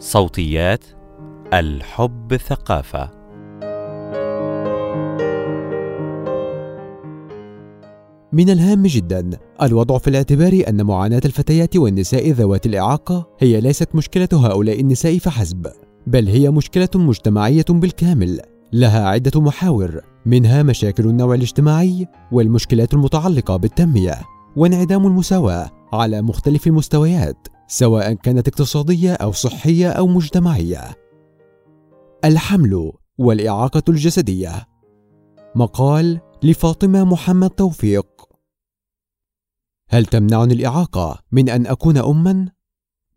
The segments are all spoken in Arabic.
صوتيات الحب ثقافة. من الهام جدا الوضع في الاعتبار أن معاناة الفتيات والنساء ذوات الإعاقة هي ليست مشكلة هؤلاء النساء فحسب بل هي مشكلة مجتمعية بالكامل لها عدة محاور منها مشاكل النوع الاجتماعي والمشكلات المتعلقة بالتنمية وانعدام المساواة على مختلف المستويات. سواء كانت اقتصادية أو صحية أو مجتمعية. الحمل والإعاقة الجسدية مقال لفاطمة محمد توفيق هل تمنعني الإعاقة من أن أكون أمًا؟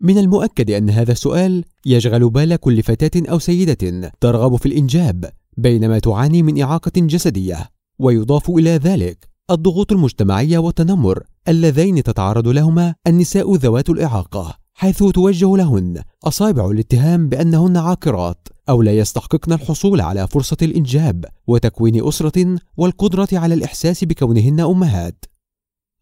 من المؤكد أن هذا السؤال يشغل بال كل فتاة أو سيدة ترغب في الإنجاب بينما تعاني من إعاقة جسدية، ويضاف إلى ذلك الضغوط المجتمعية والتنمر اللذين تتعرض لهما النساء ذوات الإعاقة حيث توجه لهن أصابع الاتهام بأنهن عاقرات أو لا يستحققن الحصول على فرصة الإنجاب وتكوين أسرة والقدرة على الإحساس بكونهن أمهات.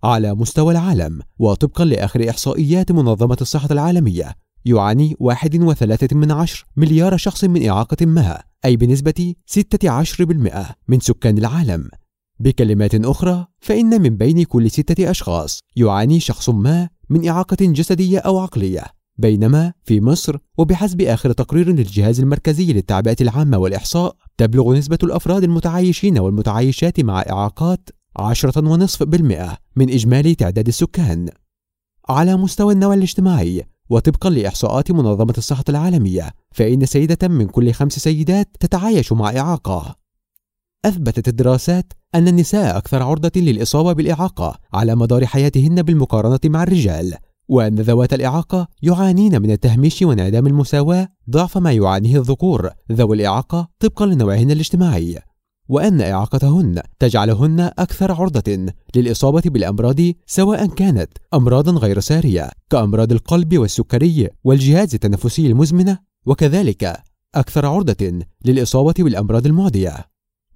على مستوى العالم وطبقا لآخر إحصائيات منظمة الصحة العالمية يعاني واحد وثلاثة من عشر مليار شخص من إعاقة ما أي بنسبة 16% من سكان العالم. بكلمات أخرى فإن من بين كل ستة أشخاص يعاني شخص ما من إعاقة جسدية أو عقلية بينما في مصر وبحسب آخر تقرير للجهاز المركزي للتعبئة العامة والإحصاء تبلغ نسبة الأفراد المتعايشين والمتعايشات مع إعاقات عشرة ونصف بالمئة من إجمالي تعداد السكان. على مستوى النوع الاجتماعي وطبقا لإحصاءات منظمة الصحة العالمية فإن سيدة من كل خمس سيدات تتعايش مع إعاقة. أثبتت الدراسات أن النساء أكثر عرضة للإصابة بالإعاقة على مدار حياتهن بالمقارنة مع الرجال وأن ذوات الإعاقة يعانين من التهميش وانعدام المساواة ضعف ما يعانيه الذكور ذوي الإعاقة طبقا لنوعهن الاجتماعي وأن إعاقتهن تجعلهن أكثر عرضة للإصابة بالأمراض سواء كانت أمراضا غير سارية كأمراض القلب والسكري والجهاز التنفسي المزمنة وكذلك أكثر عرضة للإصابة بالأمراض المعدية.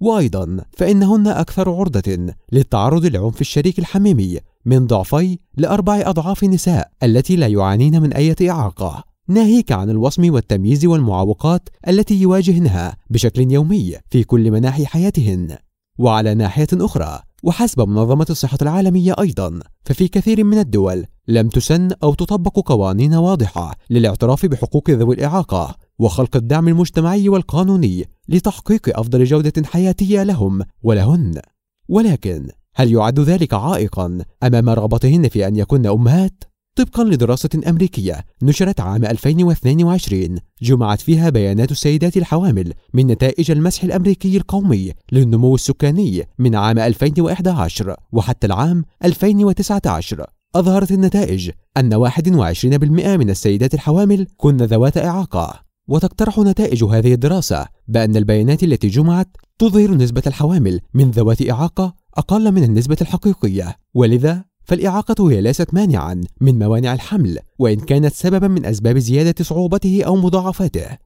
وأيضا فإنهن أكثر عرضة للتعرض لعنف الشريك الحميمي من ضعفي لأربع أضعاف النساء التي لا يعانين من أي إعاقة ناهيك عن الوصم والتمييز والمعوقات التي يواجهنها بشكل يومي في كل مناحي حياتهن. وعلى ناحية أخرى وحسب منظمة الصحة العالمية أيضا ففي كثير من الدول لم تسن أو تطبق قوانين واضحة للاعتراف بحقوق ذوي الإعاقة وخلق الدعم المجتمعي والقانوني لتحقيق أفضل جودة حياتية لهم ولهن. ولكن هل يعد ذلك عائقا أمام رغبتهن في أن يكن أمهات؟ طبقا لدراسة أمريكية نشرت عام 2022 جمعت فيها بيانات السيدات الحوامل من نتائج المسح الأمريكي القومي للنمو السكاني من عام 2011 وحتى العام 2019 أظهرت النتائج أن 21% من السيدات الحوامل كن ذوات إعاقة. وتقترح نتائج هذه الدراسة بأن البيانات التي جمعت تظهر نسبة الحوامل من ذوات إعاقة أقل من النسبة الحقيقية. ولذا فالإعاقة هي ليست مانعا من موانع الحمل وإن كانت سببا من أسباب زيادة صعوبته أو مضاعفاته.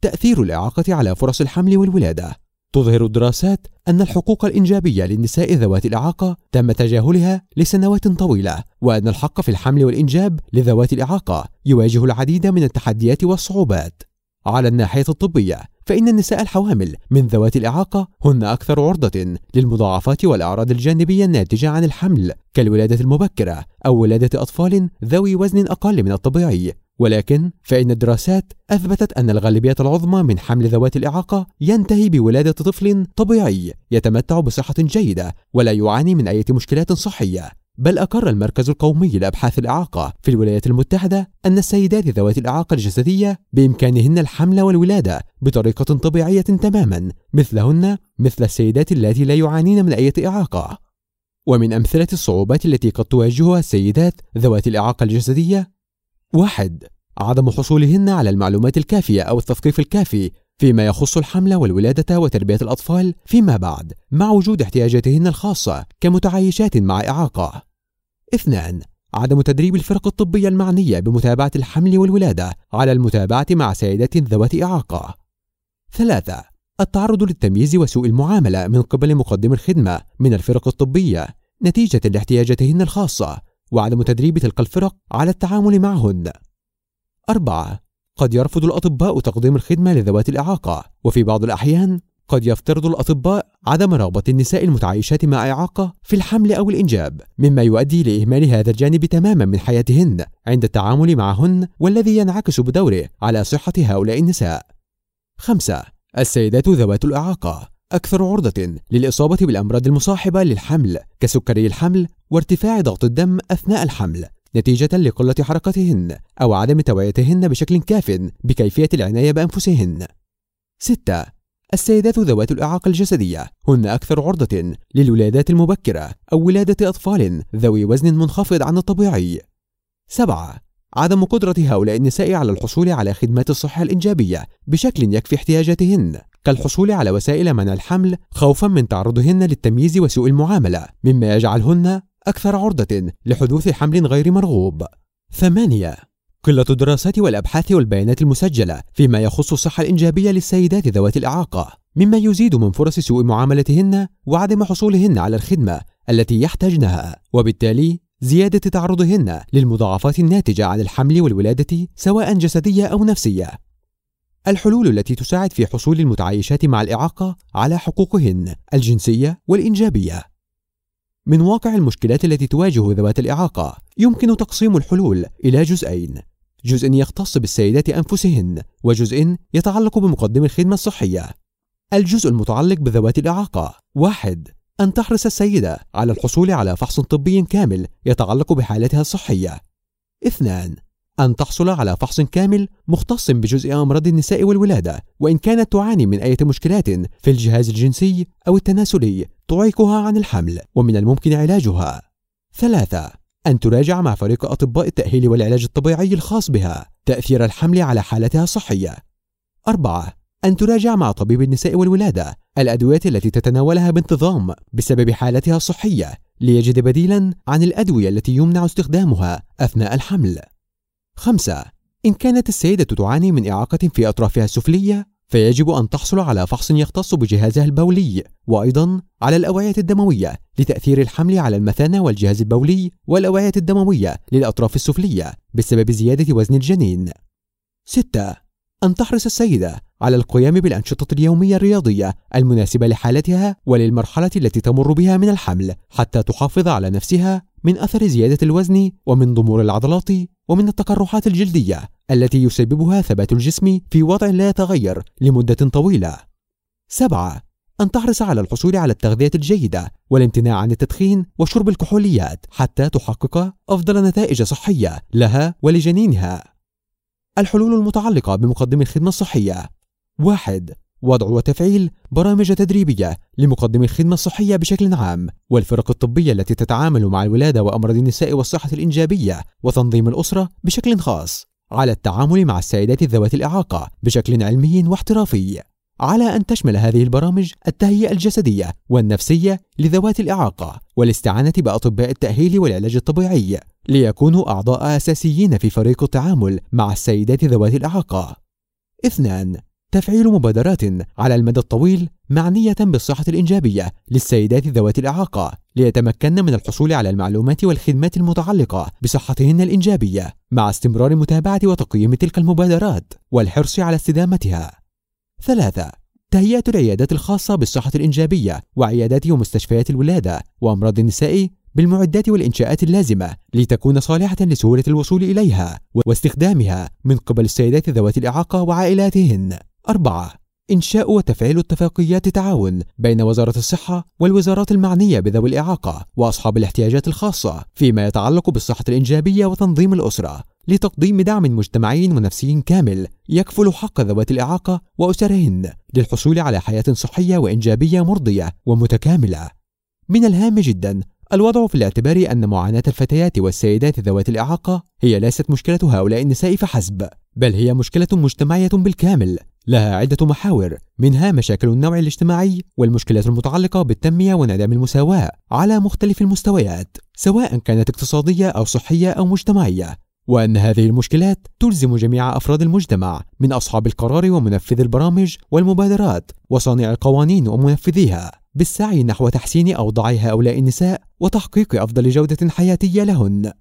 تأثير الإعاقة على فرص الحمل والولادة. تظهر الدراسات أن الحقوق الإنجابية للنساء ذوات الإعاقة تم تجاهلها لسنوات طويلة وأن الحق في الحمل والإنجاب لذوات الإعاقة يواجه العديد من التحديات والصعوبات. على الناحية الطبية فإن النساء الحوامل من ذوات الإعاقة هن أكثر عرضة للمضاعفات والأعراض الجانبية الناتجة عن الحمل كالولادة المبكرة أو ولادة أطفال ذوي وزن أقل من الطبيعي. ولكن فإن الدراسات أثبتت أن الغالبية العظمى من حمل ذوات الإعاقة ينتهي بولادة طفل طبيعي يتمتع بصحة جيدة ولا يعاني من أي مشكلات صحية. بل أقر المركز القومي لأبحاث الإعاقة في الولايات المتحدة أن السيدات ذوات الإعاقة الجسدية بإمكانهن الحمل والولادة بطريقة طبيعية تماما مثلهن مثل السيدات اللاتي لا يعانين من أي إعاقة. ومن أمثلة الصعوبات التي قد تواجهها السيدات ذوات الإعاقة الجسدية واحد عدم حصولهن على المعلومات الكافية أو التثقيف الكافي فيما يخص الحمل والولادة وتربية الأطفال فيما بعد مع وجود احتياجاتهن الخاصة كمتعايشات مع إعاقة اثنان عدم تدريب الفرق الطبية المعنية بمتابعة الحمل والولادة على المتابعة مع سيدات ذوات إعاقة. ثلاثة التعرض للتمييز وسوء المعاملة من قبل مقدم الخدمة من الفرق الطبية نتيجة لاحتياجاتهن الخاصة وعدم تدريب تلك الفرق على التعامل معهن. أربعة قد يرفض الأطباء تقديم الخدمة لذوات الإعاقة وفي بعض الأحيان قد يفترض الأطباء عدم رغبة النساء المتعايشات مع إعاقة في الحمل أو الإنجاب مما يؤدي لإهمال هذا الجانب تماما من حياتهن عند التعامل معهن والذي ينعكس بدوره على صحة هؤلاء النساء خمسة السيدات ذوات الإعاقة أكثر عرضة للإصابة بالأمراض المصاحبة للحمل كسكري الحمل وارتفاع ضغط الدم أثناء الحمل نتيجة لقلة حركتهن أو عدم توعيتهن بشكل كاف بكيفية العناية بأنفسهن. 6. السيدات ذوات الإعاقة الجسدية هن أكثر عرضة للولادات المبكرة أو ولادة أطفال ذوي وزن منخفض عن الطبيعي. 7. عدم قدرة هؤلاء النساء على الحصول على خدمات الصحة الإنجابية بشكل يكفي احتياجاتهن كالحصول على وسائل منع الحمل خوفا من تعرضهن للتمييز وسوء المعاملة مما يجعلهن أكثر عرضة لحدوث حمل غير مرغوب. ثمانية قلة الدراسات والأبحاث والبيانات المسجلة فيما يخص الصحة الإنجابية للسيدات ذوات الإعاقة مما يزيد من فرص سوء معاملتهن وعدم حصولهن على الخدمة التي يحتاجنها وبالتالي زيادة تعرضهن للمضاعفات الناتجة عن الحمل والولادة سواء جسدية أو نفسية. الحلول التي تساعد في حصول المتعايشات مع الإعاقة على حقوقهن الجنسية والإنجابية. من واقع المشكلات التي تواجه ذوات الإعاقة يمكن تقسيم الحلول إلى جزئين. جزء يختص بالسيدات أنفسهن وجزء يتعلق بمقدم الخدمة الصحية. الجزء المتعلق بذوات الإعاقة. واحد أن تحرص السيدة على الحصول على فحص طبي كامل يتعلق بحالتها الصحية. اثنان أن تحصل على فحص كامل مختص بجزء أمراض النساء والولادة وإن كانت تعاني من أي مشكلات في الجهاز الجنسي أو التناسلي تعيقها عن الحمل ومن الممكن علاجها. ثلاثة أن تراجع مع فريق أطباء التأهيل والعلاج الطبيعي الخاص بها تأثير الحمل على حالتها الصحية. أربعة أن تراجع مع طبيب النساء والولادة الأدوية التي تتناولها بانتظام بسبب حالتها الصحية ليجد بديلا عن الأدوية التي يمنع استخدامها أثناء الحمل. خمسة إن كانت السيدة تعاني من إعاقة في أطرافها السفلية فيجب أن تحصل على فحص يختص بجهازها البولي وأيضا على الأوعية الدموية لتأثير الحمل على المثانة والجهاز البولي والأوعية الدموية للأطراف السفلية بسبب زيادة وزن الجنين. 6. أن تحرص السيدة على القيام بالأنشطة اليومية الرياضية المناسبة لحالتها وللمرحلة التي تمر بها من الحمل حتى تحافظ على نفسها من أثر زيادة الوزن ومن ضمور العضلات ومن التقرحات الجلدية التي يسببها ثبات الجسم في وضع لا يتغير لمدة طويلة. 7. أن تحرص على الحصول على التغذية الجيدة والامتناع عن التدخين وشرب الكحوليات حتى تحقق أفضل نتائج صحية لها ولجنينها. الحلول المتعلقة بمقدم الخدمة الصحية واحد وضع وتفعيل برامج تدريبية لمقدمي الخدمة الصحية بشكل عام والفرق الطبية التي تتعامل مع الولادة وأمراض النساء والصحة الإنجابية وتنظيم الأسرة بشكل خاص على التعامل مع السيدات ذوات الإعاقة بشكل علمي واحترافي على أن تشمل هذه البرامج التهيئة الجسدية والنفسية لذوات الإعاقة والاستعانة بأطباء التأهيل والعلاج الطبيعي ليكونوا أعضاء أساسيين في فريق التعامل مع السيدات ذوات الإعاقة. اثنان تفعيل مبادرات على المدى الطويل معنية بالصحة الإنجابية للسيدات ذوات الإعاقة ليتمكن من الحصول على المعلومات والخدمات المتعلقة بصحتهن الإنجابية مع استمرار متابعة وتقييم تلك المبادرات والحرص على استدامتها. ثلاثة تهيئة العيادات الخاصة بالصحة الإنجابية وعيادات ومستشفيات الولادة وأمراض النساء بالمعدات والإنشاءات اللازمة لتكون صالحة لسهولة الوصول إليها واستخدامها من قبل السيدات ذوات الإعاقة وعائلاتهن. أربعة إنشاء وتفعيل اتفاقيات تعاون بين وزارة الصحة والوزارات المعنية بذوي الإعاقة وأصحاب الاحتياجات الخاصة فيما يتعلق بالصحة الإنجابية وتنظيم الأسرة لتقديم دعم مجتمعي ونفسي كامل يكفل حق ذوات الإعاقة وأسرهن للحصول على حياة صحية وإنجابية مرضية ومتكاملة. من الهام جدا الوضع في الاعتبار أن معاناة الفتيات والسيدات ذوات الإعاقة هي ليست مشكلة هؤلاء النساء فحسب، بل هي مشكلة مجتمعية بالكامل لها عدة محاور منها مشاكل النوع الاجتماعي والمشكلات المتعلقة بالتنمية وانعدام المساواة على مختلف المستويات سواء كانت اقتصادية أو صحية أو مجتمعية وأن هذه المشكلات تلزم جميع أفراد المجتمع من أصحاب القرار ومنفذي البرامج والمبادرات وصانع القوانين ومنفذيها بالسعي نحو تحسين أوضاع هؤلاء النساء وتحقيق أفضل جودة حياتية لهن.